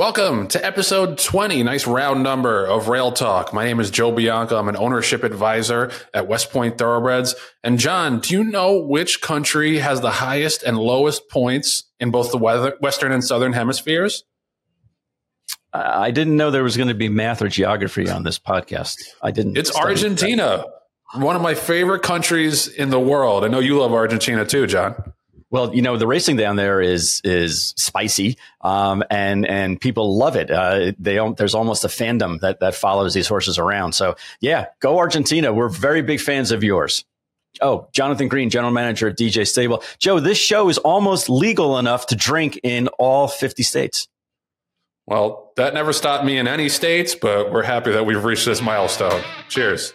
Welcome to episode 20, nice round number of Rail Talk. My name is Joe Bianca. I'm an ownership advisor at West Point Thoroughbreds. And Jon, do you know which country has the highest and lowest points in both the weather, Western and Southern hemispheres? I didn't know there was going to be math or geography on this podcast. I didn't. It's Argentina, one of my favorite countries in the world. I know you love Argentina too, Jon. Well, you know the racing down there is is spicy, um, and and people love it. Uh, they there's almost a fandom that that follows these horses around. So yeah, go Argentina. We're very big fans of yours. Oh, Jonathan Green, general manager at DJ Stable. Joe, this show is almost legal enough to drink in all 50 states. Well, that never stopped me in any states, but we're happy that we've reached this milestone. Cheers.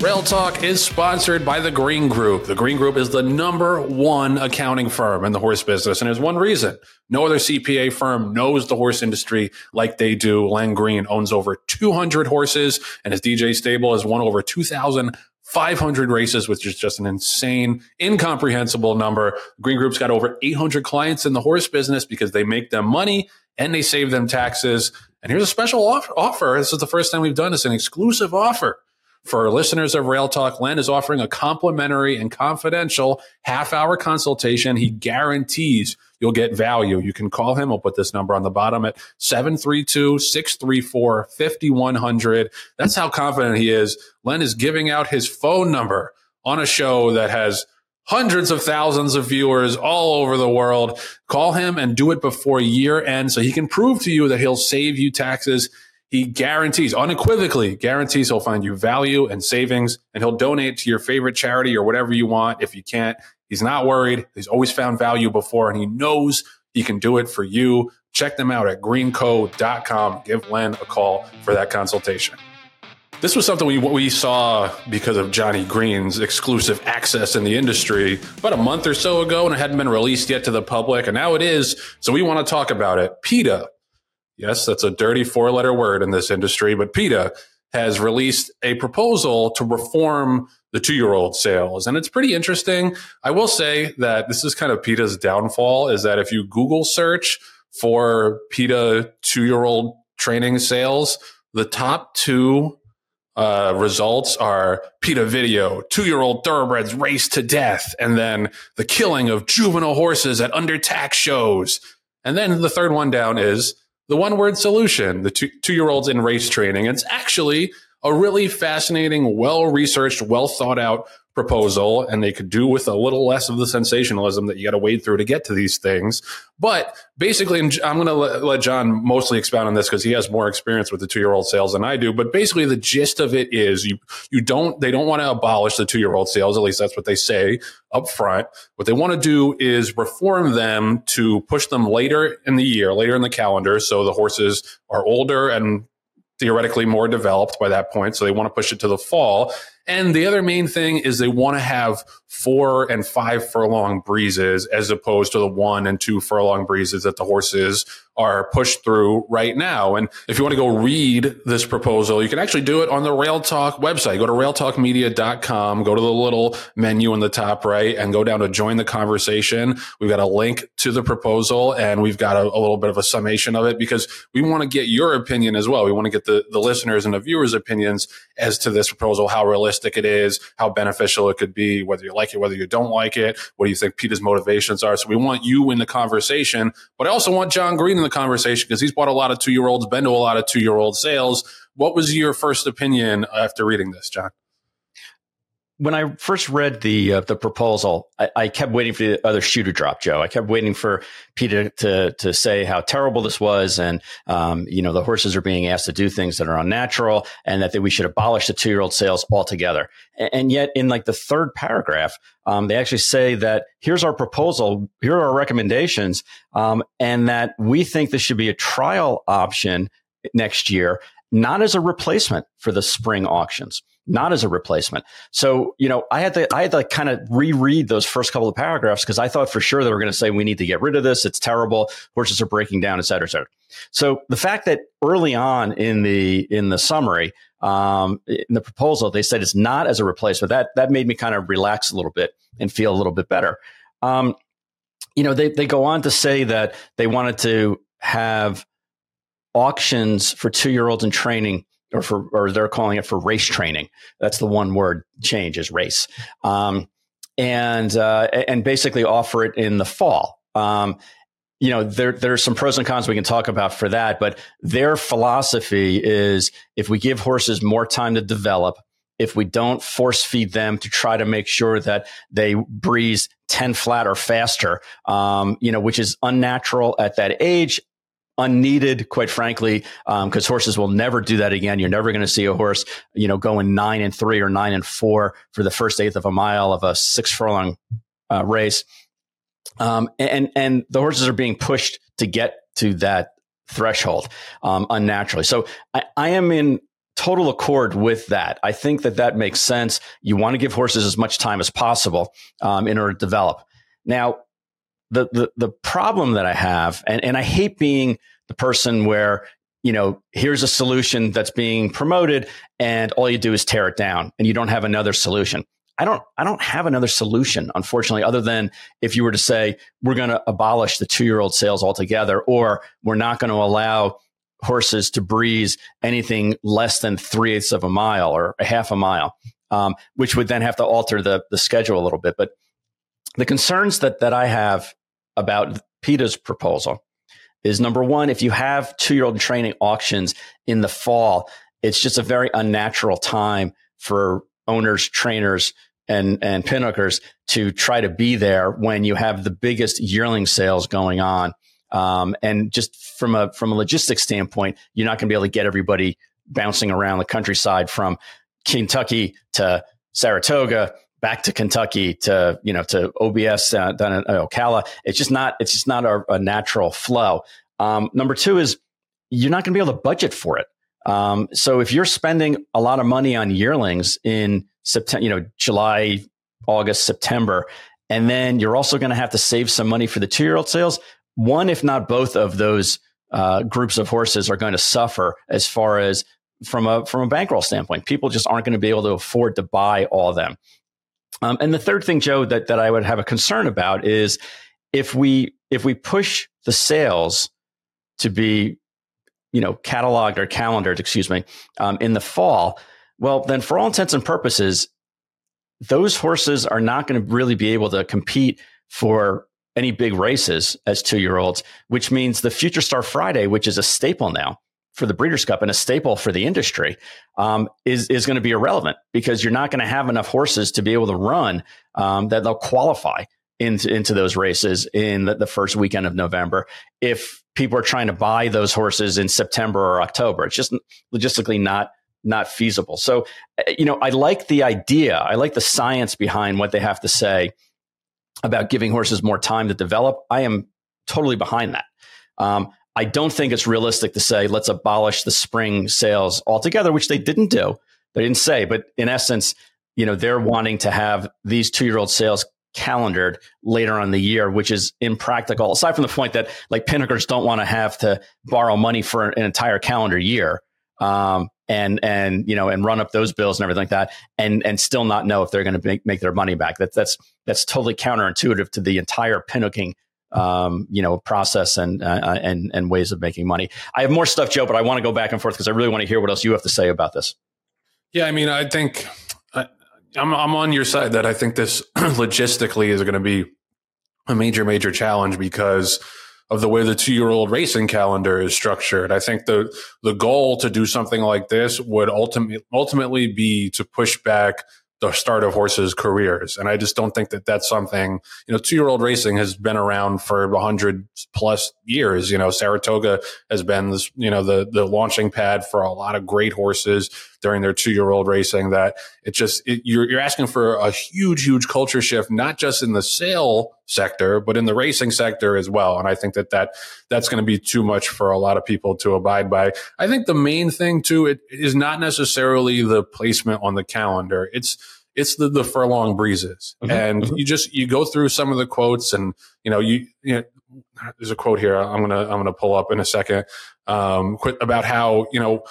Rail Talk is sponsored by the Green Group. The Green Group is the number one accounting firm in the horse business. And there's one reason. No other CPA firm knows the horse industry like they do. Len Green owns over 200 horses and his DJ stable has won over 2,500 races, which is just an insane, incomprehensible number. Green Group's got over 800 clients in the horse business because they make them money and they save them taxes. And here's a special offer. This is the first time we've done this, an exclusive offer for listeners of Rail Talk, Len is offering a complimentary and confidential half hour consultation. He guarantees you'll get value. You can call him. I'll put this number on the bottom at 732 634 5100. That's how confident he is. Len is giving out his phone number on a show that has hundreds of thousands of viewers all over the world. Call him and do it before year end so he can prove to you that he'll save you taxes he guarantees, unequivocally guarantees he'll find you value and savings and he'll donate to your favorite charity or whatever you want. If you can't, he's not worried. He's always found value before and he knows he can do it for you. Check them out at greenco.com. Give Len a call for that consultation. This was something we, we saw because of Johnny Green's exclusive access in the industry about a month or so ago, and it hadn't been released yet to the public, and now it is. So we want to talk about it. PETA, Yes, that's a dirty four letter word in this industry, but PETA has released a proposal to reform the two year old sales. And it's pretty interesting. I will say that this is kind of PETA's downfall is that if you Google search for PETA two year old training sales, the top two uh, results are PETA video, two year old thoroughbreds race to death, and then the killing of juvenile horses at under tack shows. And then the third one down is the one word solution, the two, year olds in race training. It's actually a really fascinating, well researched, well thought out proposal and they could do with a little less of the sensationalism that you got to wade through to get to these things. But basically, I'm going to let, Jon mostly expound on this because he has more experience with the two year old sales than I do. But basically, the gist of it is you, you don't, they don't want to abolish the two year old sales. At least that's what they say up front. What they want to do is reform them to push them later in the year, later in the calendar. So the horses are older and theoretically more developed by that point. So they want to push it to the fall. And the other main thing is they want to have four and five furlong breezes as opposed to the one and two furlong breezes that the horses are pushed through right now. And if you want to go read this proposal, you can actually do it on the Rail Talk website. Go to railtalkmedia.com, go to the little menu in the top right and go down to join the conversation. We've got a link to the proposal and we've got a, a little bit of a summation of it because we want to get your opinion as well. We want to get the, the listeners and the viewers' opinions as to this proposal, how realistic it is, how beneficial it could be, whether you like it, whether you don't like it, what do you think PETA's motivations are. So we want you in the conversation, but I also want Jon Green in the conversation because he's bought a lot of two year olds, been to a lot of two year old sales. What was your first opinion after reading this, Jon? When I first read the uh, the proposal, I, I, kept waiting for the other shoe to drop, Joe. I kept waiting for PETA to to say how terrible this was, and um, you know the horses are being asked to do things that are unnatural, and that, that we should abolish the two year old sales altogether. And, and, yet, in like the third paragraph, um, they actually say that here's our proposal, here are our recommendations, um, and that we think this should be a trial option next year, not as a replacement for the spring auctions not as a replacement. So, you know, I had to, I had to kind of reread those first couple of paragraphs because I thought for sure they were going to say, we need to get rid of this. It's terrible. Horses are breaking down, et cetera, et cetera. So the fact that early on in the, in the summary, um, in the proposal. They said it's not as a replacement. That that made me kind of relax a little bit and feel a little bit better. Um, you know, they they go on to say that they wanted to have auctions for two year olds in training or for or they're calling it for race training. That's the one word change is race, um, and uh, and basically offer it in the fall. Um, you know, there there's some pros and cons we can talk about for that, but their philosophy is if we give horses more time to develop, if we don't force feed them to try to make sure that they breeze 10 flat or faster, um, you know, which is unnatural at that age unneeded, quite frankly, because um, horses will never do that again. You're never going to see a horse, you know, going nine and three or nine and four for the first eighth of a mile of a six furlong uh, race. Um, and and the horses are being pushed to get to that threshold um, unnaturally. So I, I am in total accord with that. I think that that makes sense. You want to give horses as much time as possible um, in order to develop. Now, the, the, the problem that I have, and, and I hate being the person where, you know, here's a solution that's being promoted and all you do is tear it down and you don't have another solution. I don't, I don't have another solution, unfortunately, other than if you were to say, we're going to abolish the two year old sales altogether, or we're not going to allow horses to breeze anything less than three eighths of a mile or a half a mile, um, which would then have to alter the, the schedule a little bit. But the concerns that, that I have about PETA's proposal is number one, if you have two year old training auctions in the fall, it's just a very unnatural time for owners, trainers, and, and pinhookers to try to be there when you have the biggest yearling sales going on. Um, and just from a from a logistics standpoint, you're not going to be able to get everybody bouncing around the countryside from Kentucky to Saratoga back to Kentucky to you know to OBS uh, down in Ocala. It's just not it's just not a, a natural flow. Um, number two is you're not going to be able to budget for it. Um, so if you're spending a lot of money on yearlings in September, you know July, August, September, and then you're also going to have to save some money for the two year old sales. One, if not both of those uh, groups of horses are going to suffer as far as from a from a bankroll standpoint. People just aren't going to be able to afford to buy all of them. Um, and the third thing, Joe, that, that I would have a concern about is if we if we push the sales to be, you know, cataloged or calendared, excuse me, um, in the fall, well, then for all intents and purposes, those horses are not going to really be able to compete for any big races as two year olds, which means the Future Star Friday, which is a staple now, for the Breeders' Cup and a staple for the industry um, is is going to be irrelevant because you're not going to have enough horses to be able to run um, that they'll qualify into into those races in the, the, first weekend of November. If people are trying to buy those horses in September or October, it's just logistically not not feasible. So, eh, you know, I like the idea. I like the science behind what they have to say about giving horses more time to develop. I am totally behind that. Um, I don't think it's realistic to say let's abolish the spring sales altogether, which they didn't do. They didn't say, but in essence, you know, they're wanting to have these two year old sales calendared later on the year, which is impractical. Aside from the point that like pinhookers don't want to have to borrow money for an entire calendar year. Um, and and you know and run up those bills and everything like that and and still not know if they're going to make, make their money back that, that's that's totally counterintuitive to the entire pinhooking um, you know, process and uh, and and ways of making money. I have more stuff, Joe, but I want to go back and forth because I really want to hear what else you have to say about this. Yeah, I mean, I think I, I'm I'm on your side that I think this logistically is going to be a major major challenge because of the way the two year old racing calendar is structured. I think the the goal to do something like this would ultimately ultimately be to push back the start of horses' careers. And I just don't think that that's something, you know, two year old racing has been around for 100 plus years. You know, Saratoga has been this, you know, the, the launching pad for a lot of great horses during their two year old racing that it just, it, you're, you're asking for a huge, huge culture shift, not just in the sale sector, but in the racing sector as well. And I think that, that that's going to be too much for a lot of people to abide by. I think the main thing too, it is not necessarily the placement on the calendar. It's, it's the, the furlong breezes. Mm-hmm, and mm-hmm. you just, you go through some of the quotes and, you know, you, you know, there's a quote here I'm going to, I'm to pull up in a second, um, about how, you know,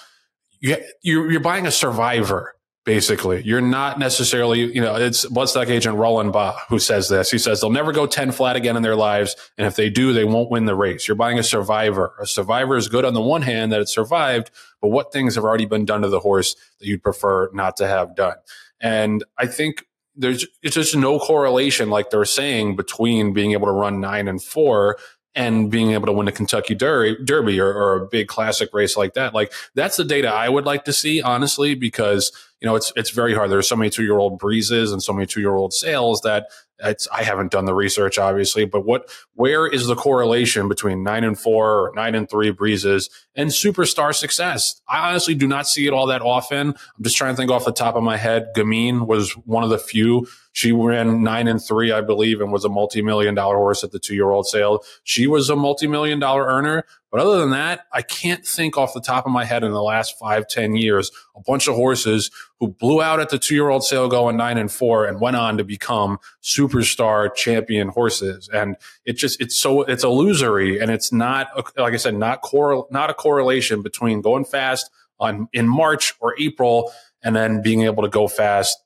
you, you're buying a survivor basically. You're not necessarily, you know, it's Bloodstock agent Roland Baugh who says this. He says they'll never go 10 flat again in their lives. And if they do, they won't win the race. You're buying a survivor. A survivor is good on the one hand that it survived, but what things have already been done to the horse that you'd prefer not to have done? And I think there's it's just no correlation, like they're saying, between being able to run nine and four and being able to win a Kentucky Derby, Derby or, or, a big classic race like that. Like that's the data I would like to see, honestly, because you know it's it's very hard. There's so many two year old breezes and so many two year old sales that it's, I haven't done the research, obviously, but what, where is the correlation between nine and four or nine and three breezes and superstar success? I honestly do not see it all that often. I'm just trying to think off the top of my head. Gamine was one of the few. She ran nine and three, I believe, and was a multi-million dollar horse at the two year old sale. She was a multi-million dollar earner. But other than that, I can't think off the top of my head in the last five, ten years, a bunch of horses who blew out at the two year old sale going nine and four and went on to become superstar champion horses. And it just, it's so, it's illusory and it's not, like I said, not core, not a correlation between going fast on in March or April and then being able to go fast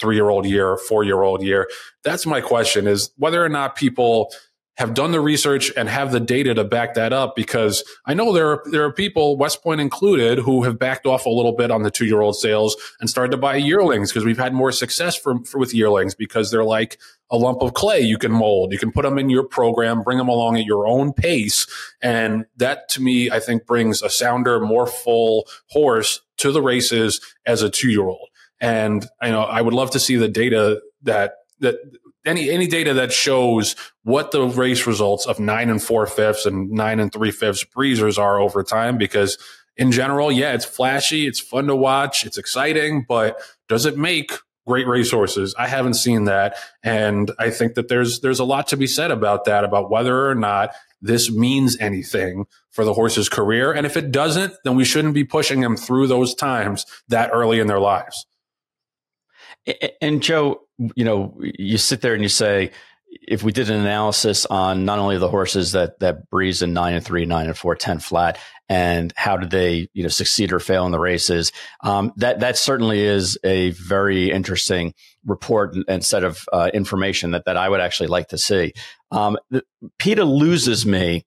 three year old year, four year old year. That's my question is whether or not people, have done the research and have the data to back that up because I know there are, there are people, West Point included, who have backed off a little bit on the two year old sales and started to buy yearlings because we've had more success for, for, with yearlings because they're like a lump of clay you can mold. You can put them in your program, bring them along at your own pace. And that to me, I think brings a sounder, more full horse to the races as a two year old. And you know, I would love to see the data that that any any data that shows what the race results of nine and four fifths and nine and three fifths breezers are over time because in general yeah it's flashy it's fun to watch it's exciting but does it make great racehorses? I haven't seen that. And i think that there's there's a lot to be said about that about whether or not this means anything for the horse's career. And if it doesn't then we shouldn't be pushing them through those times that early in their lives. And joe you know, you sit there and you say, if we did an analysis on not only the horses that that breeze in nine and three, nine and four, 10 flat, and how did they, you know, succeed or fail in the races, um, that that certainly is a very interesting report and set of uh, information that that I would actually like to see. Um, PETA loses me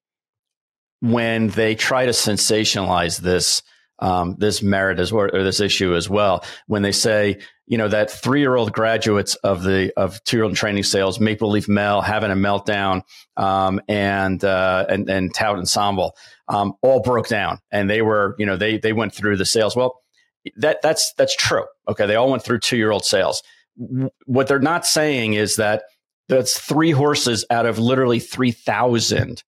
when they try to sensationalize this um, this merit as well, or this issue as well. When they say, you know, that three year old graduates of the of two year old training sales, Maple Leaf Mel having a meltdown, um, and uh, and and Tout Ensemble, um, all broke down, and they were, you know, they they went through the sales. Well, that that's that's true. Okay, they all went through two year old sales. What they're not saying is that that's three horses out of literally three thousand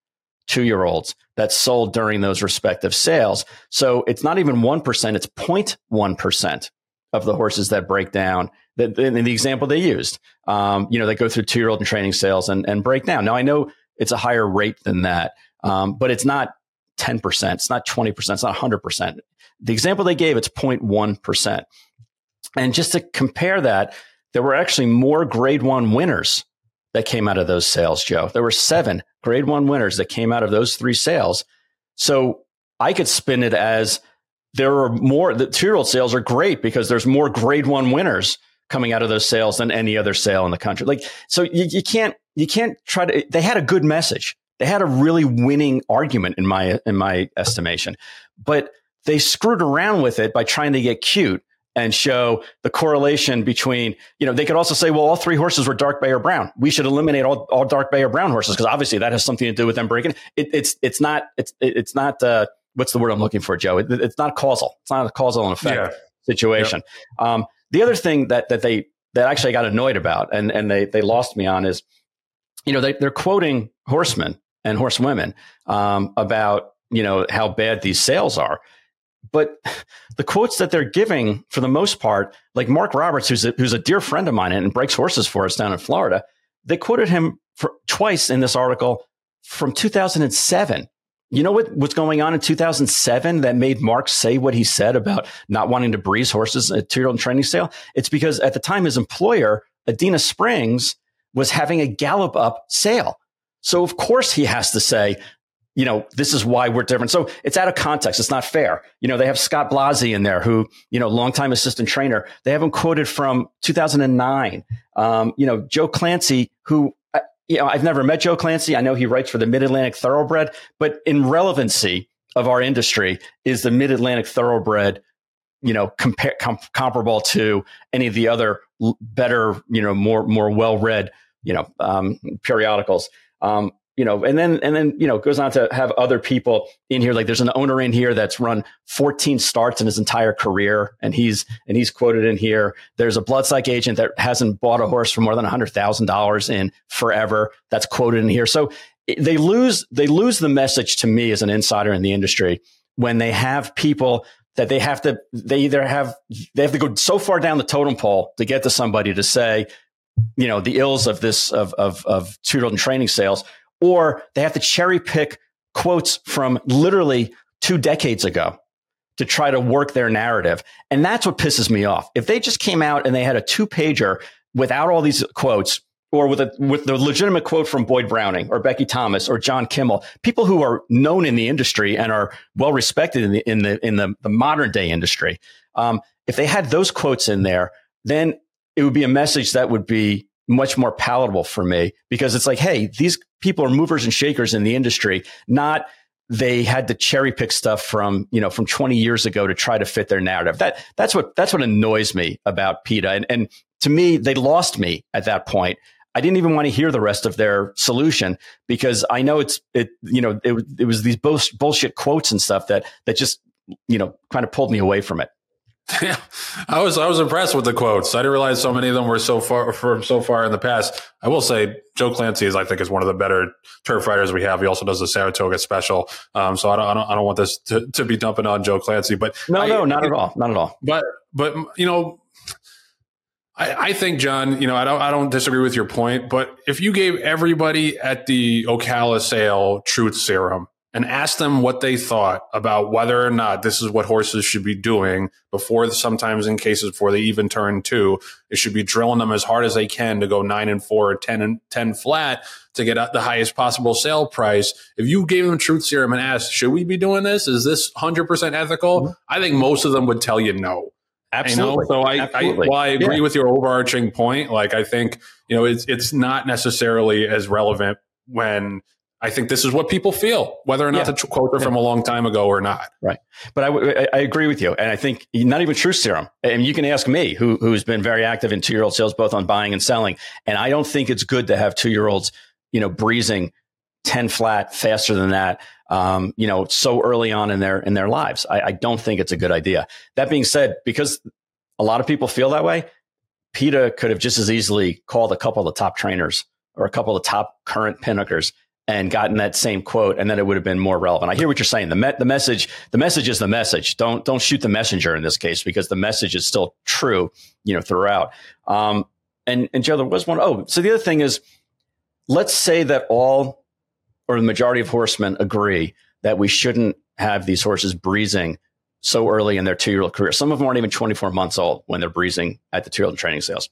two year olds that sold during those respective sales. So it's not even 1%, it's 0.1% of the horses that break down. In the example they used, um, you know, they go through two year old and training sales and, and break down. Now, I know it's a higher rate than that, um, but it's not 10%, it's not 20%, it's not 100%. The example they gave, it's 0.1%. And just to compare that, there were actually more grade one winners that came out of those sales, Joe. There were seven grade one winners that came out of those three sales. So I could spin it as there are more, the two year old sales are great because there's more grade one winners coming out of those sales than any other sale in the country. Like, so you, you can't, you can't try to, they had a good message. They had a really winning argument in my, in my estimation, but they screwed around with it by trying to get cute and show the correlation between, you know, they could also say, well, all three horses were dark bay or brown. We should eliminate all, all dark bay or brown horses because obviously that has something to do with them breaking. It, it's it's not it's it's not uh, what's the word I'm looking for, Joe? It, it's not causal. It's not a causal and effect yeah. situation. Um, the other thing that that they that actually I got annoyed about and and they they lost me on is, you know, they, they're quoting horsemen and horsewomen um, about you know how bad these sales are. But the quotes that they're giving, for the most part, like Mark Roberts, who's a, who's a dear friend of mine and breaks horses for us down in Florida, they quoted him for, twice in this article from 2007. You know what was going on in 2007 that made Mark say what he said about not wanting to breeze horses at two-year-old training sale? It's because at the time his employer, Adena Springs, was having a gallop up sale. So of course he has to say, you know, this is why we're different. So it's out of context. It's not fair. You know, they have Scott Blasi in there who, you know, longtime assistant trainer. They have him quoted from 2009. Um, you know, Joe Clancy, who, uh, you know, I've never met Joe Clancy. I know he writes for the Mid Atlantic Thoroughbred, but in relevancy of our industry is the Mid Atlantic Thoroughbred, you know, com- comparable to any of the other better, you know, more, more well read, you know, um, periodicals. Um, you know, and then and then you know goes on to have other people in here. Like there's an owner in here that's run 14 starts in his entire career, and he's and he's quoted in here. There's a bloodstock agent that hasn't bought a horse for more than hundred thousand dollars in forever. That's quoted in here. So they lose they lose the message to me as an insider in the industry when they have people that they have to they either have they have to go so far down the totem pole to get to somebody to say you know the ills of this of of of year old training sales or they have to cherry pick quotes from literally two decades ago to try to work their narrative. And that's what pisses me off. If they just came out and they had a two pager without all these quotes, or with a with the legitimate quote from Boyd Browning or Becky Thomas or John Kimmel, people who are known in the industry and are well respected in the in the in the, the modern day industry. Um, if they had those quotes in there, then it would be a message that would be much more palatable for me because it's like, hey, these people are movers and shakers in the industry, not they had to cherry pick stuff from you know from 20 years ago to try to fit their narrative. That that's what that's what annoys me about PETA. And, and to me, they lost me at that point. I didn't even want to hear the rest of their solution because I know it's it you know it, it was these bullshit quotes and stuff that that just you know kind of pulled me away from it. Yeah, I was I was impressed with the quotes. I didn't realize so many of them were so far from so far in the past. I will say Joe Clancy is I think is one of the better turf writers we have. He also does the Saratoga Special. Um, so I don't, I don't I don't want this to, to be dumping on Joe Clancy, but no, I, no, not at all, not at all. But but you know. I, I think, Jon, you know, I don't, I don't disagree with your point, but if you gave everybody at the Ocala sale truth serum, and ask them what they thought about whether or not this is what horses should be doing before sometimes in cases before they even turn two it should be drilling them as hard as they can to go nine and four or 10 and 10 flat to get the highest possible sale price if you gave them truth serum and asked should we be doing this is this 100% ethical mm-hmm. i think most of them would tell you no Absolutely. You know? So I, Absolutely. I, while I agree yeah. with your overarching point, like I think you know it's it's not necessarily as relevant when I think this is what people feel, whether or not yeah. the quote are yeah. from a long time ago or not. Right. But I, I agree with you. And I think not even Truth Serum. And you can ask me, who, who's been very active in two year old sales, both on buying and selling. And I don't think it's good to have two year olds, you know, breezing 10 flat faster than that, um, you know, so early on in their, in their lives. I, I don't think it's a good idea. That being said, because a lot of people feel that way, PETA could have just as easily called a couple of the top trainers or a couple of the top current pinhookers and gotten that same quote, and then it would have been more relevant. I hear what you're saying. The me- the message the message is the message. Don't don't shoot the messenger in this case because the message is still true, you know, throughout. Um, and and Joe, there was one. Oh, so the other thing is, let's say that all or the majority of horsemen agree that we shouldn't have these horses breezing so early in their two year old career. Some of them aren't even 24 months old when they're breezing at the two year old training sales.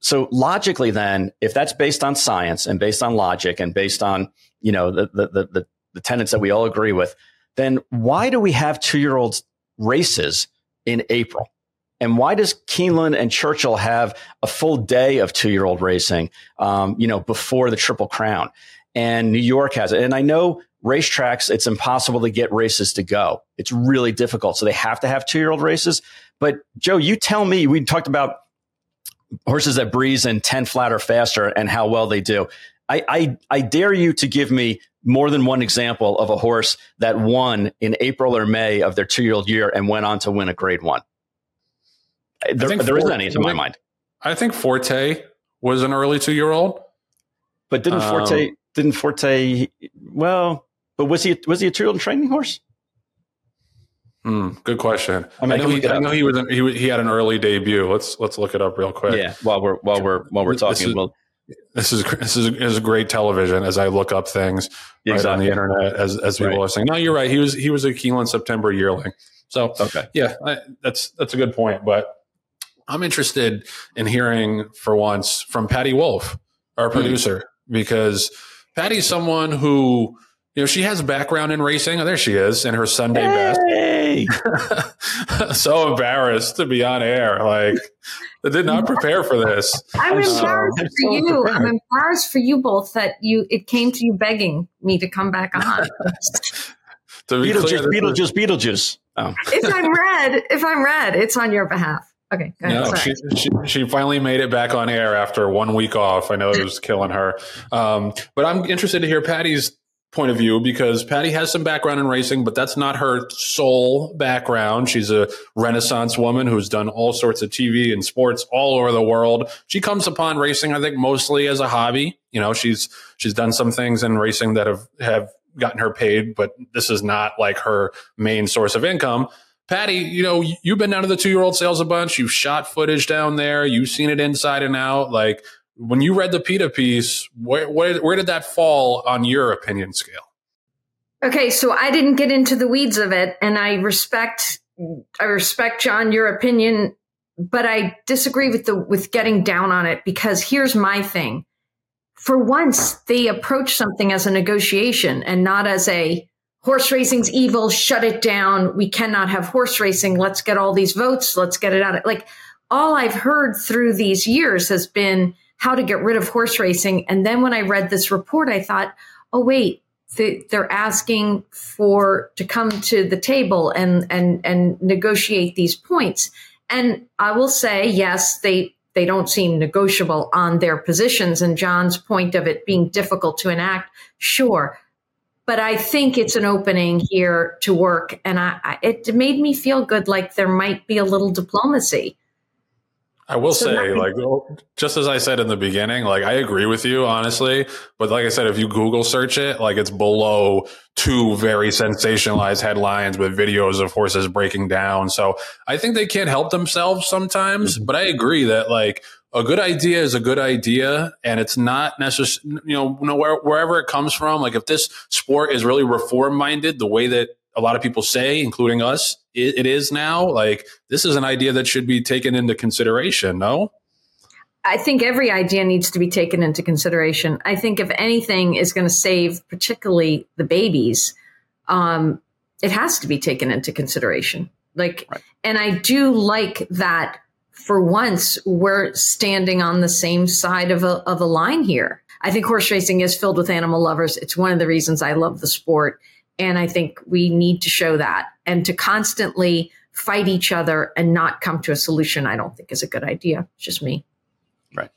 So logically, then, if that's based on science and based on logic and based on you know the the the, the tenets that we all agree with, then why do we have two year olds races in April? And why does Keeneland and Churchill have a full day of two year old racing, um, you know, before the Triple Crown? And New York has it. And I know racetracks, it's impossible to get races to go. It's really difficult. So they have to have two year old races. But Joe, you tell me, we talked about horses that breeze in 10 flat or faster and how well they do. I, I, I dare you to give me more than one example of a horse that won in April or May of their two year old year and went on to win a grade one. There, there Forte, isn't any to my mind. I think Forte was an early two year old. But didn't Forte, um, didn't Forte, well, but was he, was he a two year old training horse? Mm, good question. I, mean, I, know, he, I know he was he, he had an early debut. Let's let's look it up real quick. Yeah, while we're while we're while we're talking, this is, well, this is this is, is great television as I look up things exactly. right on the internet as as people right. are saying. No, you're right. He was he was a Keeneland September yearling. So okay, yeah, I, that's that's a good point. But I'm interested in hearing for once from Patty Wolfe, our hmm. producer, mm. because Patty's someone who you know, she has background in racing. Oh, there she is in her Sunday hey. best. so embarrassed to be on air. Like, I did not prepare for this. I'm embarrassed for you. Prepared. I'm embarrassed for you both that you it came to you begging me to come back on. to be Beetlejuice, clear, Beetlejuice, Beetlejuice. Oh. if I'm red, if I'm red, it's on your behalf. Okay. No, she, she, she, finally made it back on air after one week off. I know it was killing her. Um, but I'm interested to hear Patty's point of view because Patty has some background in racing, but that's not her sole background. She's a renaissance woman who's done all sorts of TV and sports all over the world. She comes upon racing, I think, mostly as a hobby. You know, she's she's done some things in racing that have have gotten her paid, but this is not like her main source of income. Patty, you know, you've been down to the two year old sales a bunch. You've shot footage down there. You've seen it inside and out. Like when you read the PETA piece, where, where, where did that fall on your opinion scale? Okay, so I didn't get into the weeds of it, and I respect I respect Jon your opinion, but I disagree with the with getting down on it because here's my thing. For once, they approach something as a negotiation and not as a horse racing's evil, shut it down. We cannot have horse racing. Let's get all these votes. Let's get it out. Like all I've heard through these years has been how to get rid of horse racing. And then when I read this report, I thought, oh, wait, they're asking for to come to the table and, and, and negotiate these points. And I will say, yes, they, they don't seem negotiable on their positions. And Jon's point of it being difficult to enact, sure but I think it's an opening here to work, and I, I, it made me feel good, like there might be a little diplomacy. I will so say, like, just as I said in the beginning, like, I agree with you, honestly. But like I said, if you Google search it, like, it's below two very sensationalized headlines with videos of horses breaking down. So I think they can't help themselves sometimes. Mm-hmm. But I agree that, like, a good idea is a good idea and it's not necessarily you know where, wherever it comes from like if this sport is really reform minded the way that a lot of people say including us it, it is now like this is an idea that should be taken into consideration no I think every idea needs to be taken into consideration. I think if anything is going to save, particularly the babies, um, it has to be taken into consideration. Like, right. and I do like that for once, we're standing on the same side of a, of a line here. I think horse racing is filled with animal lovers. It's one of the reasons I love the sport. And I think we need to show that. And to constantly fight each other and not come to a solution, I don't think is a good idea. It's just me. Right.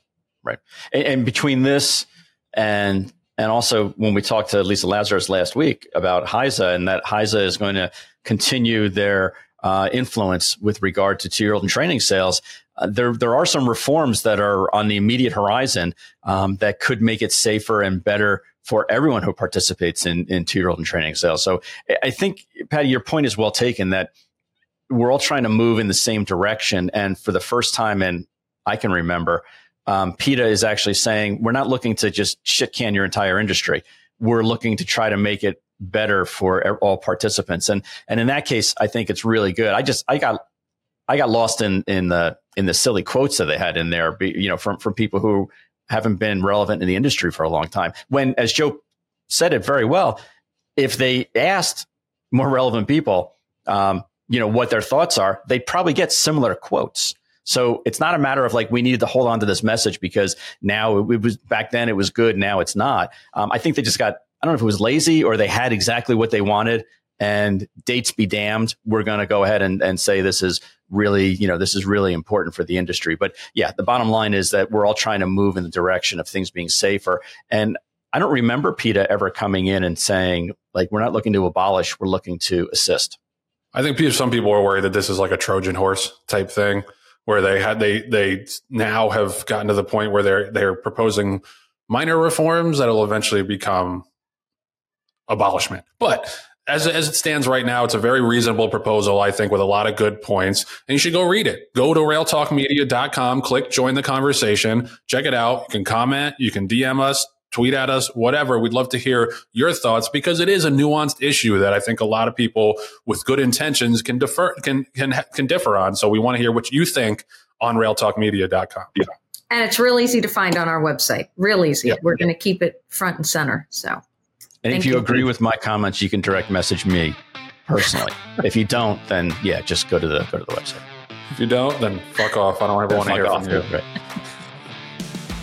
Right. And, and between this and and also when we talked to Lisa Lazarus last week about HISA and that HISA is going to continue their uh, influence with regard to two year old and training sales, uh, there there are some reforms that are on the immediate horizon um, that could make it safer and better for everyone who participates in in two year old and training sales. So I think Patty, your point is well taken that we're all trying to move in the same direction, and for the first time in I can remember. Um, PETA is actually saying we're not looking to just shit can your entire industry. We're looking to try to make it better for all participants. And and in that case, I think it's really good. I just I got I got lost in in the in the silly quotes that they had in there, you know, from from people who haven't been relevant in the industry for a long time. When, as Joe said it very well, if they asked more relevant people, um, you know, what their thoughts are, they'd probably get similar quotes. So it's not a matter of like we needed to hold on to this message because now it, it was back then it was good, now it's not. Um, I think they just got I don't know if it was lazy or they had exactly what they wanted. And dates be damned, we're going to go ahead and, and say this is really, you know, this is really important for the industry. But yeah, the bottom line is that we're all trying to move in the direction of things being safer. And I don't remember PETA ever coming in and saying, like, we're not looking to abolish, we're looking to assist. I think some people are worried that this is like a Trojan horse type thing where they had they they now have gotten to the point where they're they're proposing minor reforms that'll eventually become abolishment. But as, as it stands right now, it's a very reasonable proposal, I think, with a lot of good points. And you should go read it. Go to railtalkmedia.com, click join the conversation, check it out. You can comment, you can DM us, tweet at us, whatever. We'd love to hear your thoughts because it is a nuanced issue that I think a lot of people with good intentions can defer can can can differ on. So we want to hear what you think on railtalkmedia.com. Yeah. And it's real easy to find on our website. Real easy. Yeah. We're going to keep it front and center. So And Thank if you, you. agree with my comments, you can direct message me personally. if you don't, then yeah, just go to the go to the website. If you don't, then fuck off. I don't ever want to hear off. from you. Right.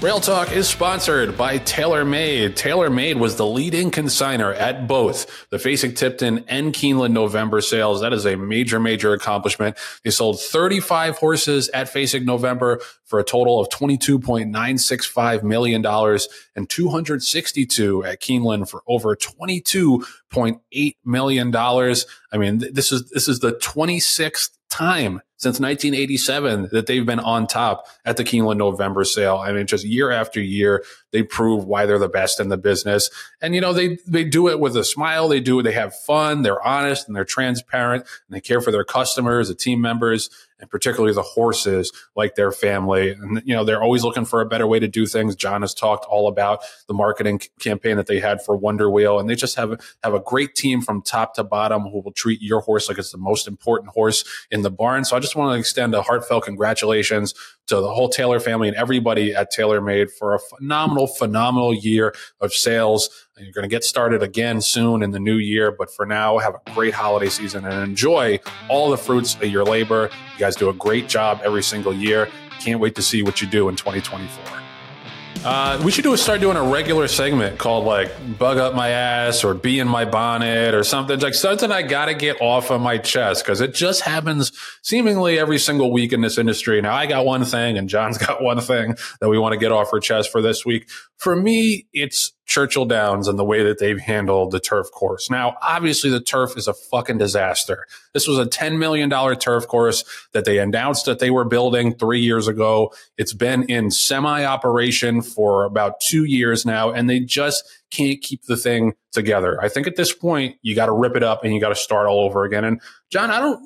Rail Talk is sponsored by TaylorMade. TaylorMade was the leading consigner at both the Fasig-Tipton and Keeneland November sales. That is a major, major accomplishment. They sold 35 horses at Fasig November for a total of $22.965 million and 262 at Keeneland for over $22.8 million. I mean, this is, this is the 26th time since 1987 that they've been on top at the Keeneland November sale. I mean, just year after year, they prove why they're the best in the business. And, you know, they, they do it with a smile. They do it. They have fun. They're honest and they're transparent and they care for their customers, the team members, and particularly the horses like their family. And, you know, they're always looking for a better way to do things. Jon has talked all about the marketing campaign that they had for Wonder Wheel. And they just have, have a great team from top to bottom who will treat your horse like it's the most important horse in the barn. So I just want to extend a heartfelt congratulations to the whole Taylor family and everybody at TaylorMade for a phenomenal, phenomenal year of sales. And You're going to get started again soon in the new year, but for now, have a great holiday season and enjoy all the fruits of your labor. You guys do a great job every single year. Can't wait to see what you do in 2024. Uh, we should do start doing a regular segment called like "Bug Up My Ass" or "Bee in My Bonnet" or something like something I got to get off of my chest because it just happens seemingly every single week in this industry. Now I got one thing, and Jon's got one thing that we want to get off our chest for this week. For me, it's Churchill Downs and the way that they've handled the turf course. Now, obviously, the turf is a fucking disaster. This was a $10 million turf course that they announced that they were building three years ago. It's been in semi operation for about two years now, and they just can't keep the thing together. I think at this point, you got to rip it up and you got to start all over again. And Jon, I don't.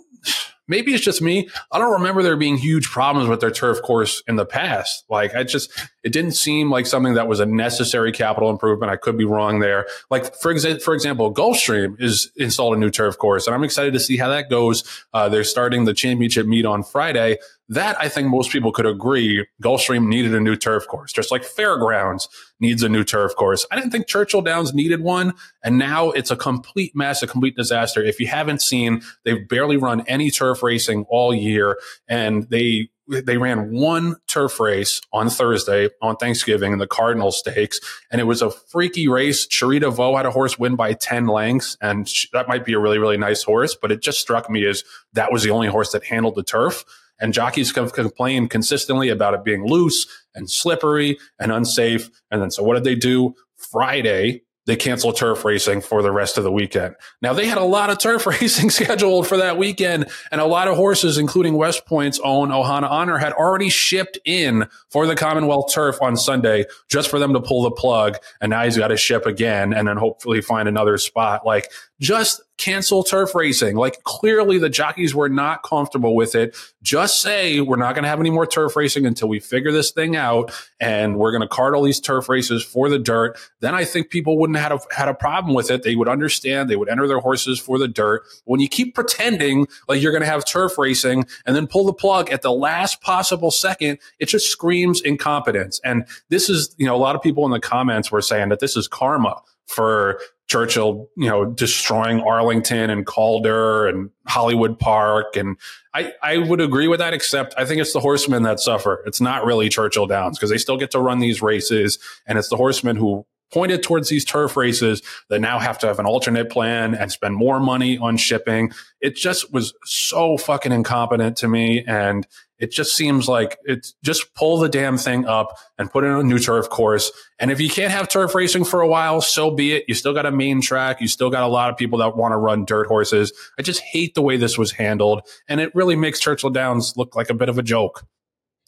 Maybe it's just me. I don't remember there being huge problems with their turf course in the past. Like I just, it didn't seem like something that was a necessary capital improvement. I could be wrong there. Like for example, for example, Gulfstream is installed a new turf course, and I'm excited to see how that goes. Uh, they're starting the championship meet on Friday. That I think most people could agree Gulfstream needed a new turf course, just like Fairgrounds needs a new turf course. I didn't think Churchill Downs needed one, and now it's a complete mess, a complete disaster. If you haven't seen, they've barely run any turf racing all year, and they they ran one turf race on Thursday on Thanksgiving in the Cardinal Stakes, and it was a freaky race. Charita Vo had a horse win by 10 lengths, and that might be a really, really nice horse, but it just struck me as that was the only horse that handled the turf. And jockeys have complained consistently about it being loose and slippery and unsafe. And then, so what did they do? Friday, they canceled turf racing for the rest of the weekend. Now they had a lot of turf racing scheduled for that weekend, and a lot of horses, including West Point's own Ohana Honor, had already shipped in for the Commonwealth Turf on Sunday just for them to pull the plug. And now he's got to ship again, and then hopefully find another spot. Like just cancel turf racing. Like clearly the jockeys were not comfortable with it. Just say we're not going to have any more turf racing until we figure this thing out and we're going to cart all these turf races for the dirt. Then I think people wouldn't have had a, had a problem with it. They would understand. They would enter their horses for the dirt. When you keep pretending like you're going to have turf racing and then pull the plug at the last possible second, it just screams incompetence. And this is, you know, a lot of people in the comments were saying that this is karma for Churchill, you know, destroying Arlington and Calder and Hollywood Park. And I, I would agree with that, except I think it's the horsemen that suffer. It's not really Churchill Downs because they still get to run these races. And it's the horsemen who pointed towards these turf races that now have to have an alternate plan and spend more money on shipping. It just was so fucking incompetent to me. And it just seems like it's just pull the damn thing up and put it on a new turf course. And if you can't have turf racing for a while, so be it. You still got a main track. You still got a lot of people that want to run dirt horses. I just hate the way this was handled. And it really makes Churchill Downs look like a bit of a joke.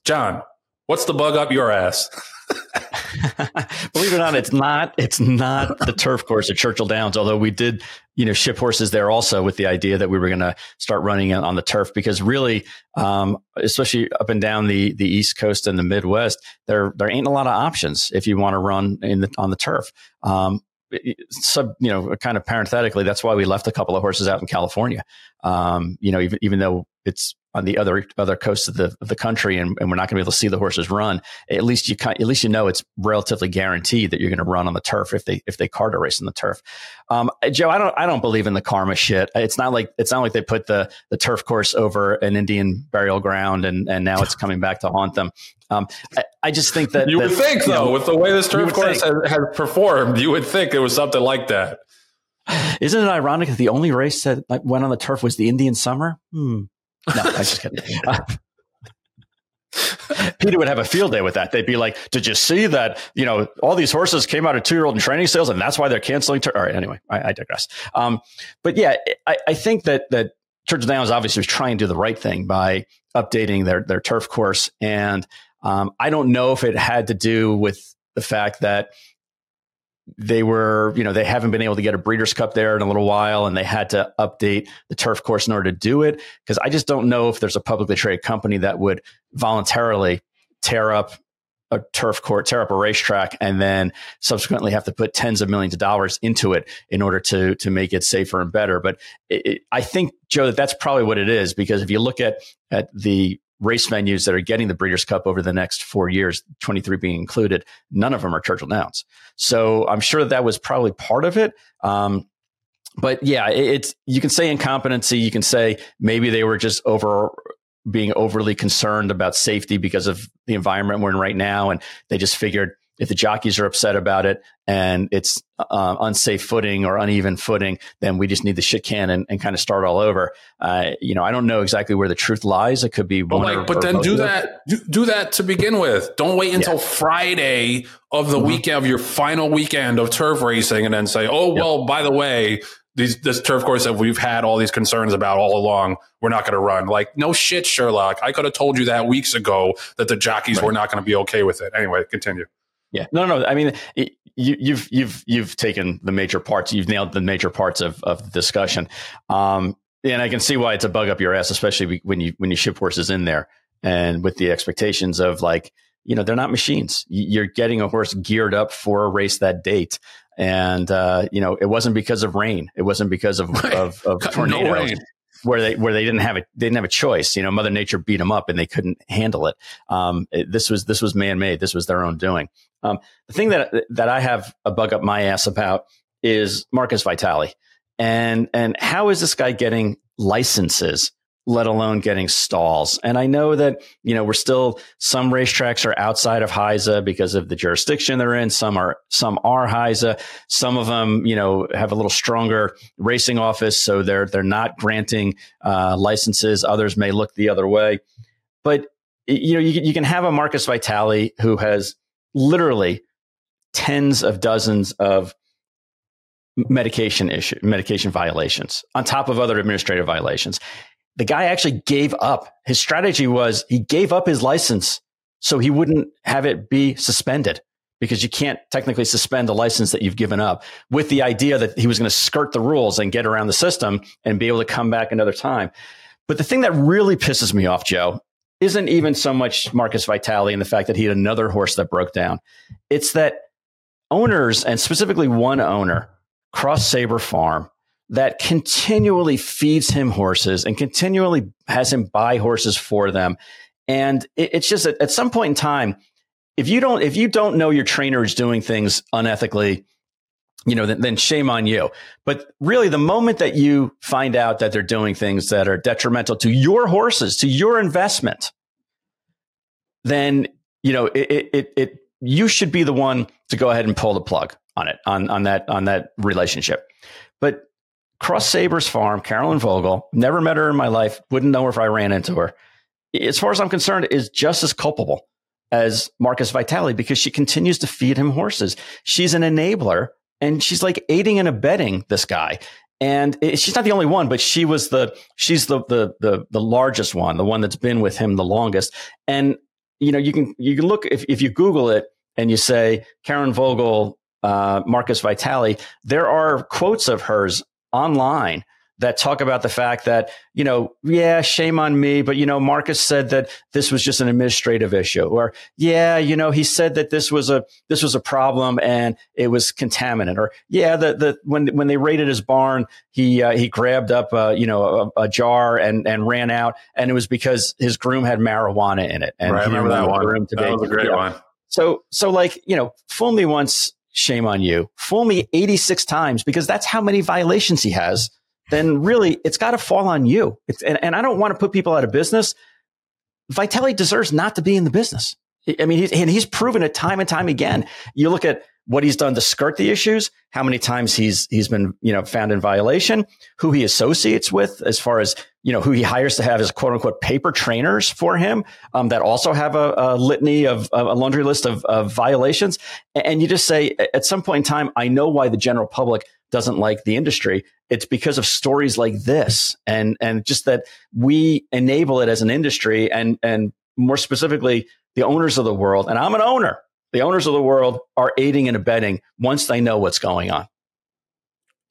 Jon, what's the bug up your ass? Believe it or not, it's not. It's not the turf course at Churchill Downs. Although we did, you know, ship horses there also with the idea that we were going to start running on the turf because really, um, especially up and down the the East Coast and the Midwest, there there ain't a lot of options if you want to run in the, on the turf. Um, sub, you know, kind of parenthetically, that's why we left a couple of horses out in California. Um, you know, even even though it's on the other other coast of the of the country, and, and we're not going to be able to see the horses run. At least you at least you know it's relatively guaranteed that you're going to run on the turf if they if they cart a race on the turf. Um, Joe, I don't I don't believe in the karma shit. It's not like it's not like they put the the turf course over an Indian burial ground and and now it's coming back to haunt them. Um, I, I, just think that you that, would think, though, know, with the way this turf course has, has, performed, you would think it was something like that. Isn't it ironic that the only race that went on the turf was the Indian Summer? Hmm. No, I just kidding. PETA would have a field day with that. They'd be like, "Did you see that? You know, all these horses came out of two-year-old in training sales, and that's why they're canceling." Tur-. All right, anyway, I, I digress. Um, but yeah, I, I, think that that Churchill Downs obviously was trying to do the right thing by updating their their turf course, and um, I don't know if it had to do with the fact that they were, you know, they haven't been able to get a Breeders' Cup there in a little while, and they had to update the turf course in order to do it. Because I just don't know if there's a publicly traded company that would voluntarily tear up a turf court, tear up a racetrack, and then subsequently have to put tens of millions of dollars into it in order to to make it safer and better. But it, it, I think Joe that that's probably what it is because if you look at at the race venues that are getting the Breeders' Cup over the next four years, 23 being included, none of them are Churchill Downs. So I'm sure that was probably part of it. Um, but yeah, it, it's you can say incompetency. You can say maybe they were just over being overly concerned about safety because of the environment we're in right now, and they just figured if the jockeys are upset about it and it's uh, unsafe footing or uneven footing, then we just need the shit can and, and kind of start all over. Uh, you know, I don't know exactly where the truth lies. It could be but one. Like, or, but then do that. Do, do, that to begin with. Don't wait until yeah. Friday of the mm-hmm. weekend of your final weekend of turf racing, and then say, "Oh well, yep. by the way." These, this turf course that we've had all these concerns about all along, we're not going to run. Like, no shit, Sherlock. I could have told you that weeks ago that the jockeys right. were not going to be okay with it. Anyway, continue. Yeah, no, no. I mean, it, you, you've you've you've taken the major parts. You've nailed the major parts of of the discussion, um, and I can see why it's a bug up your ass, especially when you when you ship horses in there and with the expectations of like you know they're not machines. You're getting a horse geared up for a race that date, and uh, you know it wasn't because of rain. It wasn't because of of, of tornadoes. No where they where they didn't have a they didn't have a choice. You know, Mother Nature beat them up and they couldn't handle it. Um, it this was this was man made. This was their own doing. Um, the thing that that I have a bug up my ass about is Marcus Vitali, and and how is this guy getting licenses let alone getting stalls. And I know that, you know, we're still, some racetracks are outside of HISA because of the jurisdiction they're in. Some are, some are HISA. Some of them, you know, have a little stronger racing office. So they're, they're not granting uh, licenses. Others may look the other way. But, you know, you, you can have a Marcus Vitali who has literally tens of dozens of medication issue, medication violations on top of other administrative violations the guy actually gave up. His strategy was he gave up his license so he wouldn't have it be suspended because you can't technically suspend a license that you've given up with the idea that he was going to skirt the rules and get around the system and be able to come back another time. But the thing that really pisses me off, Joe, isn't even so much Marcus Vitali and the fact that he had another horse that broke down. It's that owners, and specifically one owner, Cross Saber Farm, that continually feeds him horses and continually has him buy horses for them. And it, it's just at, at some point in time, if you don't if you don't know your trainer is doing things unethically, you know, then, then, shame on you. But really, the moment that you find out that they're doing things that are detrimental to your horses, to your investment, then you know it, it, it you should be the one to go ahead and pull the plug on it on on that on that relationship. But Cross Sabers Farm, Carolyn Vogel, never met her in my life, wouldn't know her if I ran into her. As far as I'm concerned, is just as culpable as Marcus Vitali because she continues to feed him horses. She's an enabler and she's like aiding and abetting this guy. And it, she's not the only one, but she was the she's the, the the the largest one, the one that's been with him the longest. And you know, you can you can look if if you Google it and you say Karen Vogel, uh, Marcus Vitali, there are quotes of hers online that talk about the fact that, you know, yeah, shame on me, but, you know, Marcus said that this was just an administrative issue or, yeah, you know, he said that this was a, this was a problem and it was contaminant or, yeah, the, the, when, when they raided his barn, he, uh, he grabbed up, uh, you know, a, a, jar and, and ran out and it was because his groom had marijuana in it. And right, I remember that one. that was a great one. So, so like, you know, fool me once, shame on you. Fool me 86 times because that's how many violations he has. Then really, it's got to fall on you. And, and, I don't want to put people out of business. Vitali deserves not to be in the business. I mean, he's, and he's proven it time and time again. You look at what he's done to skirt the issues, how many times he's he's been you know found in violation, who he associates with, as far as you know who he hires to have his quote unquote paper trainers for him um, that also have a, a litany of a laundry list of, of violations, and you just say at some point in time, I know why the general public doesn't like the industry. It's because of stories like this, and and just that we enable it as an industry, and and more specifically, the owners of the world. And I'm an owner the owners of the world are aiding and abetting once they know what's going on.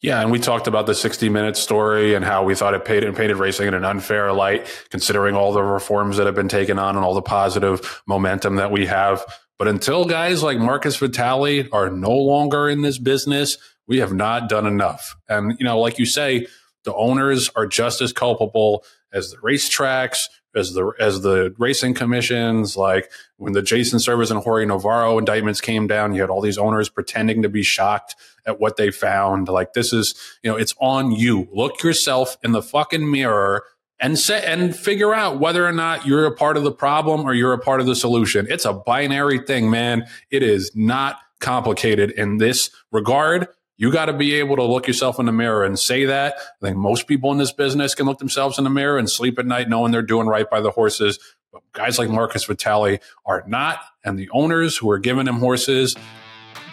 Yeah, and we talked about the 60 minute story and how we thought it painted, painted racing in an unfair light, considering all the reforms that have been taken on and all the positive momentum that we have. But until guys like Marcus Vitali are no longer in this business, we have not done enough. And, you know, like you say, the owners are just as culpable as the racetracks, as the as the racing commissions. Like when the Jason Servis and Jorge Navarro indictments came down, you had all these owners pretending to be shocked at what they found. Like this is, you know, it's on you. Look yourself in the fucking mirror and say and figure out whether or not you're a part of the problem or you're a part of the solution. It's a binary thing, man. It is not complicated in this regard. You got to be able to look yourself in the mirror and say that. I think most people in this business can look themselves in the mirror and sleep at night knowing they're doing right by the horses. But guys like Marcus Vitali are not, and the owners who are giving him horses,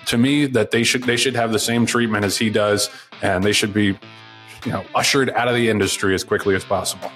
to me, that they should they should have the same treatment as he does, and they should be, you know, ushered out of the industry as quickly as possible.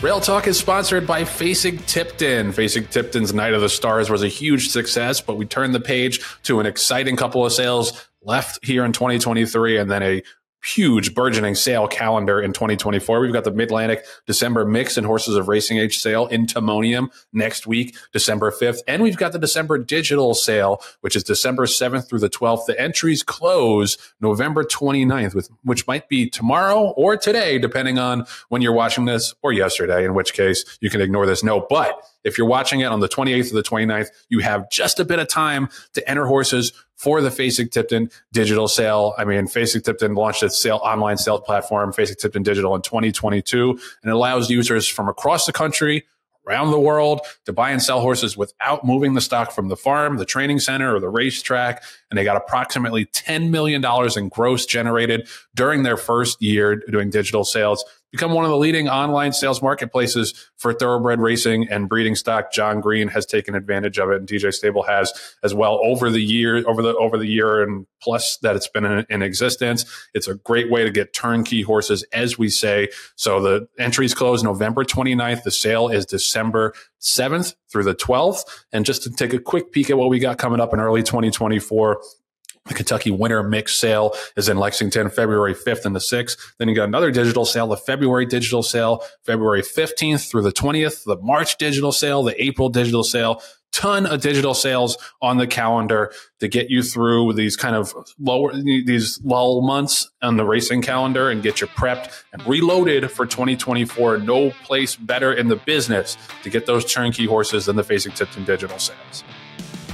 Rail Talk is sponsored by Fasig-Tipton. Facing Tipton's Night of the Stars was a huge success, but we turned the page to an exciting couple of sales left here in 2023 and then a huge burgeoning sale calendar in 2024. We've got the Mid-Atlantic December Mix and Horses of Racing Age sale in Timonium next week, December 5th. And we've got the December digital sale, which is December 7th through the 12th. The entries close November 29th, with, which might be tomorrow or today, depending on when you're watching this or yesterday, in which case you can ignore this note. But if you're watching it on the 28th or the 29th, you have just a bit of time to enter horses for the Fasig-Tipton digital sale. I mean, Fasig-Tipton launched its sale online sales platform, Fasig-Tipton Digital, in 2022, and it allows users from across the country around the world to buy and sell horses without moving the stock from the farm, the training center, or the racetrack. And they got approximately $10 million in gross generated during their first year doing digital sales become one of the leading online sales marketplaces for thoroughbred racing and breeding stock. Jon Green has taken advantage of it, and DJ Stable has as well over the year, over the over the year and plus that it's been in, in existence. It's a great way to get turnkey horses, as we say. So the entries close November 29th. The sale is December 7th through the 12th. And just to take a quick peek at what we got coming up in early 2024. The Kentucky Winter Mix sale is in Lexington, February 5th and the 6th. Then you got another digital sale, the February digital sale, February 15th through the 20th, the March digital sale, the April digital sale. Ton of digital sales on the calendar to get you through these kind of lower, these lull months on the racing calendar and get you prepped and reloaded for 2024. No place better in the business to get those turnkey horses than the Fasig-Tipton digital sales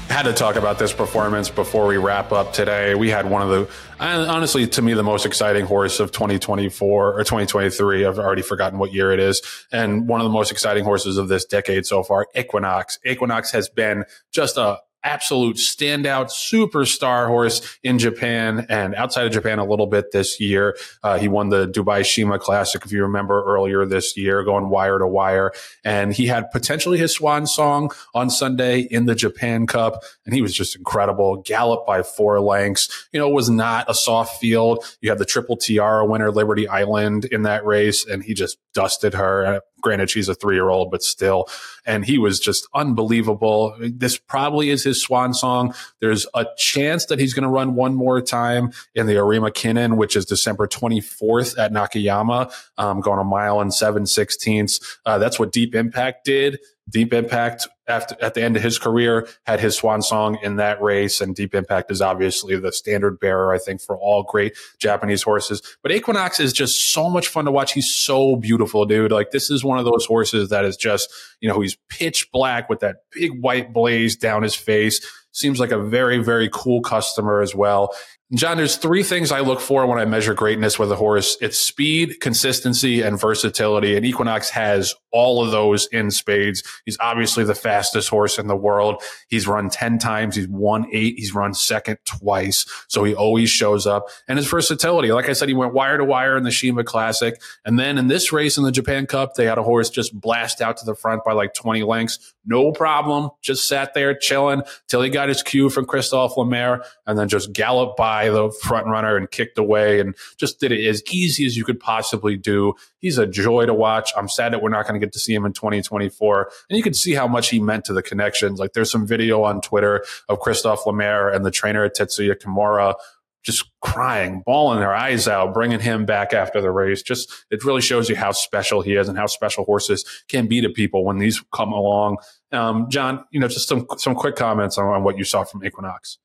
had to talk about this performance before we wrap up today. We had one of the, honestly, to me, the most exciting horse of 2024 or 2023. I've already forgotten what year it is. And one of the most exciting horses of this decade so far, Equinox. Equinox has been just a absolute standout superstar horse in Japan and outside of Japan a little bit this year. Uh, he won the Dubai Sheema Classic, if you remember earlier this year, going wire to wire. And he had potentially his swan song on Sunday in the Japan Cup. And he was just incredible. Galloped by four lengths. You know, was not a soft field. You had the triple tiara winner, Liberty Island, in that race, and he just dusted her granted, she's a three year old, but still. And he was just unbelievable. This probably is his swan song. There's a chance that he's going to run one more time in the Arima Kinen, which is December 24th at Nakayama, um, going a mile and seven sixteenths. Uh, that's what Deep Impact did. Deep Impact after at the end of his career had his swan song in that race and Deep Impact is obviously the standard bearer I think for all great Japanese horses. But Equinox is just so much fun to watch. He's so beautiful dude. Like this is one of those horses that is just you know he's pitch black with that big white blaze down his face. Seems like a very very cool customer as well Jon, there's three things I look for when I measure greatness with a horse. It's speed, consistency, and versatility. And Equinox has all of those in spades. He's obviously the fastest horse in the world. He's run 10 times. He's won eight. He's run second twice. So he always shows up. And his versatility, like I said, he went wire to wire in the Sheema Classic. And then in this race in the Japan Cup, they had a horse just blast out to the front by like 20 lengths. No problem. Just sat there chilling till he got his cue from Christophe Lemaire and then just galloped by by the front runner and kicked away and just did it as easy as you could possibly do. He's a joy to watch. I'm sad that we're not going to get to see him in 2024. And you can see how much he meant to the connections. Like there's some video on Twitter of Christophe Lemaire and the trainer at Tetsuya Kimura just crying, bawling their eyes out, bringing him back after the race. Just it really shows you how special he is and how special horses can be to people when these come along. Um, Jon, you know, just some some quick comments on, on what you saw from Equinox.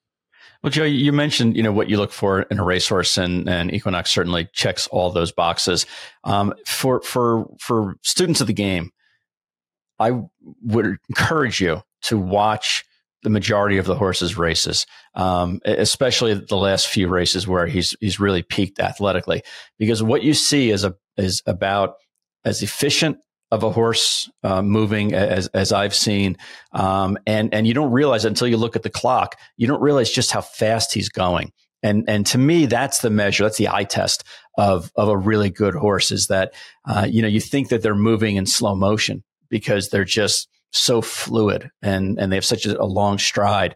Well, Joe, you mentioned you know what you look for in a racehorse, and, and Equinox certainly checks all those boxes. Um, for for for students of the game, I would encourage you to watch the majority of the horse's races, um, especially the last few races where he's he's really peaked athletically, because what you see is a is about as efficient of a horse uh, moving as as I've seen, um, and and you don't realize until you look at the clock. You don't realize just how fast he's going. And and to me, that's the measure. That's the eye test of of a really good horse. Is that uh, you know you think that they're moving in slow motion because they're just so fluid and and they have such a, long stride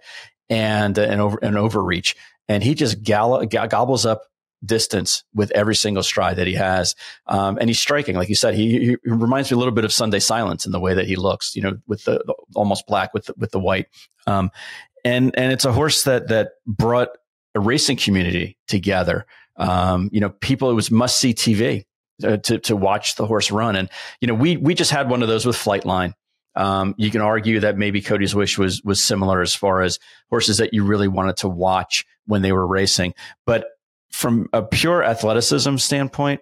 and uh, an over an overreach. And he just gall- gobbles up distance with every single stride that he has. Um, and he's striking, like you said, he, he, reminds me a little bit of Sunday Silence in the way that he looks, you know, with the, the almost black with the, with the white. Um, and and it's a horse that that brought a racing community together. Um, you know, people it was must see TV uh, to to watch the horse run. And you know, we we just had one of those with Flightline. Um, you can argue that maybe Cody's Wish was was similar as far as horses that you really wanted to watch when they were racing. But from a pure athleticism standpoint,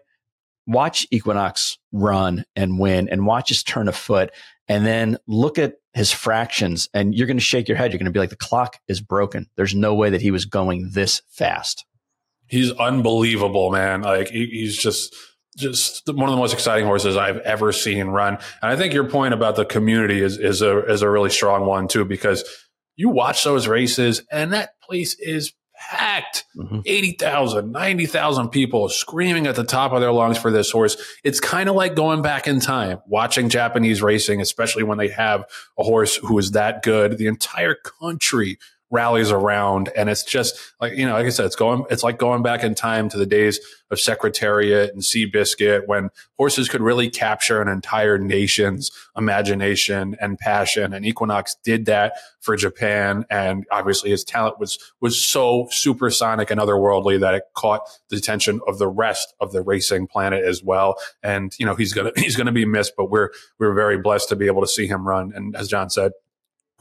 watch Equinox run and win and watch his turn a foot and then look at his fractions and you're going to shake your head. You're going to be like, the clock is broken. There's no way that he was going this fast. He's unbelievable, man. Like he's just, just one of the most exciting horses I've ever seen run. And I think your point about the community is, is a, is a really strong one too, because you watch those races and that place is packed mm-hmm. 80,000, 90,000 people screaming at the top of their lungs for this horse. It's kind of like going back in time, watching Japanese racing, especially when they have a horse who is that good. The entire country rallies around. And it's just like, you know, like I said, it's going, it's like going back in time to the days of Secretariat and Seabiscuit when horses could really capture an entire nation's imagination and passion. And Equinox did that for Japan. And obviously his talent was, was so supersonic and otherworldly that it caught the attention of the rest of the racing planet as well. And, you know, he's going to, he's going to be missed, but we're, we're very blessed to be able to see him run. And as Jon said,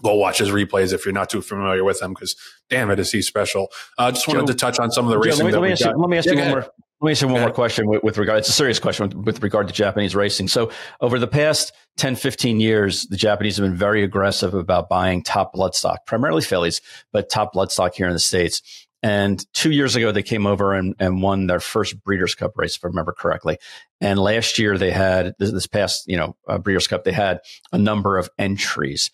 go watch his replays if you're not too familiar with him because damn it is he special. I uh, just wanted Joe, to touch on some of the racing. Joe, let, me, let, me you, let, me, ask yeah, you, one more. Let me ask you one more question with, with, regard. It's a serious question with, with, regard to Japanese racing. So over the past 10, 15 years, the Japanese have been very aggressive about buying top bloodstock, primarily fillies, but top bloodstock here in the States. And two years ago, they came over and, and won their first Breeders' Cup race, if I remember correctly. And last year, they had this, this past, you know, uh, Breeders' Cup, they had a number of entries.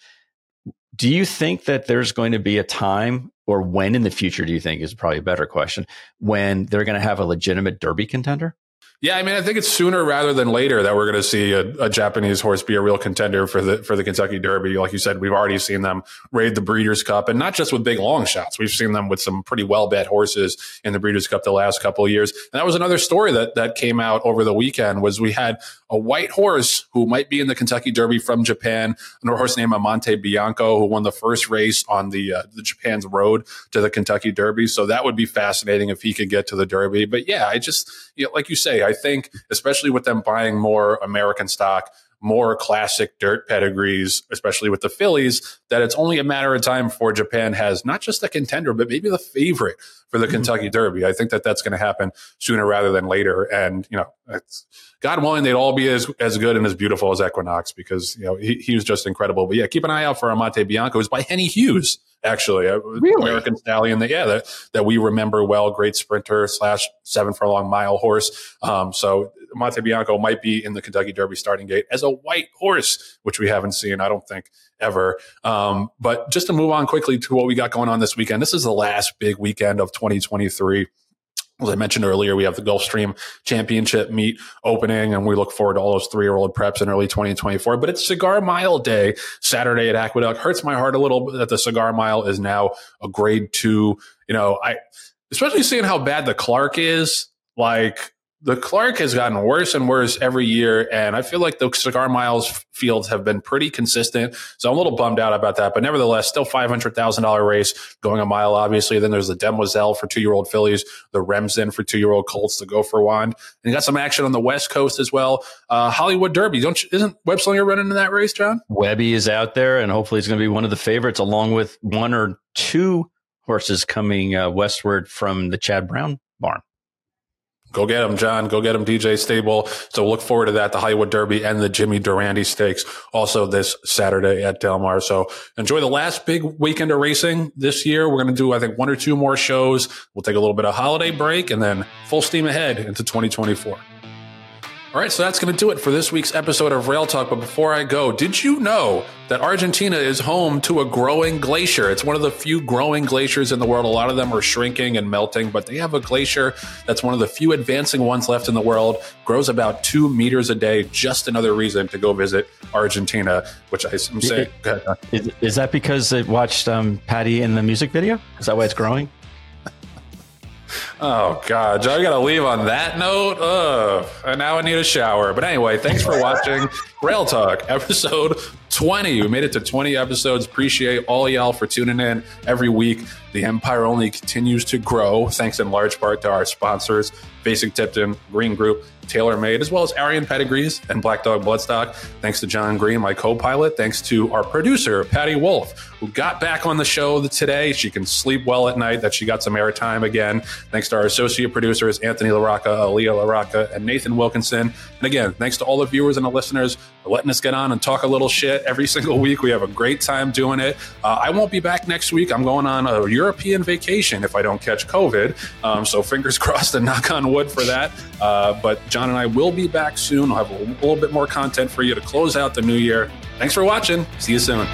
Do you think that there's going to be a time, or when in the future do you think is probably a better question, when they're going to have a legitimate Derby contender? Yeah, I mean, I think it's sooner rather than later that we're going to see a, a, Japanese horse be a real contender for the for the Kentucky Derby. Like you said, we've already seen them raid the Breeders' Cup, and not just with big long shots. We've seen them with some pretty well bet horses in the Breeders' Cup the last couple of years. And that was another story that that came out over the weekend. Was we had a white horse who might be in the Kentucky Derby from Japan, a horse named Amante Bianco, who won the first race on the uh, the Japan's road to the Kentucky Derby. So that would be fascinating if he could get to the Derby. But yeah, I just you know, like you say, I think especially with them buying more American stock, more classic dirt pedigrees, especially with the fillies, that it's only a matter of time before Japan has not just the contender, but maybe the favorite for the mm-hmm. Kentucky Derby. I think that that's going to happen sooner rather than later. And, you know, God willing, they'd all be as, as good and as beautiful as Equinox because, you know, he, he was just incredible. But yeah, keep an eye out for Amante Bianco, who's by Henny Hughes actually. Really? American Stallion that, yeah, that, that we remember well, great sprinter slash seven furlong mile horse. Um, so Monte Bianco might be in the Kentucky Derby starting gate as a white horse, which we haven't seen, I don't think, ever. Um, but just to move on quickly to what we got going on this weekend, this is the last big weekend of 2023 as I mentioned earlier, we have the Gulfstream Championship meet opening, and we look forward to all those three year old preps in early 2024. But it's Cigar Mile Day Saturday at Aqueduct. Hurts my heart a little that the Cigar Mile is now a grade two. You know, I, especially seeing how bad the Clark is, like, the Clark has gotten worse and worse every year. And I feel like the cigar miles fields have been pretty consistent. So I'm a little bummed out about that. But nevertheless, still $500,000 race going a mile, obviously. Then there's the Demoiselle for two year old fillies, the Remsen for two year old Colts, the Go for Wand. And you got some action on the West Coast as well. Uh, Hollywood Derby. Don't you, isn't Webb Slinger running in that race, Jon? Webby is out there, and hopefully he's going to be one of the favorites, along with one or two horses coming uh, westward from the Chad Brown barn. Go get them, Jon. Go get them, DJ Stable. So look forward to that, the Hollywood Derby and the Jimmy Durante Stakes also this Saturday at Del Mar. So enjoy the last big weekend of racing this year. We're going to do, I think, one or two more shows. We'll take a little bit of holiday break and then full steam ahead into 2024. All right, so that's going to do it for this week's episode of Rail Talk. But before I go, did you know that Argentina is home to a growing glacier? It's one of the few growing glaciers in the world. A lot of them are shrinking and melting, but they have a glacier that's one of the few advancing ones left in the world, grows about two meters a day. Just another reason to go visit Argentina, which I'm saying. Is, is that because it watched um, Patty in the music video? Is that why it's growing? Oh God, I gotta leave on that note. Ugh, and now I need a shower. But anyway, thanks for watching Rail Talk episode 20. We made it to 20 episodes. Appreciate all y'all for tuning in every week. The empire only continues to grow, thanks in large part to our sponsors, Fasig-Tipton, Green Group, TaylorMade, as well as Arian Pedigrees and Black Dog Bloodstock. Thanks to Jon Green, my co pilot. Thanks to our producer, Patty Wolfe, who got back on the show today. She can sleep well at night, that she got some airtime again. Thanks to our associate producers, Anthony LaRocca, Aaliyah LaRocca, and Nathan Wilkinson. And again, thanks to all the viewers and the listeners for letting us get on and talk a little shit every single week. We have a great time doing it. Uh, I won't be back next week. I'm going on a European vacation if I don't catch COVID. Um, so fingers crossed and knock on wood for that. Uh, but Jon and I will be back soon. I'll have a little bit more content for you to close out the new year. Thanks for watching. See you soon.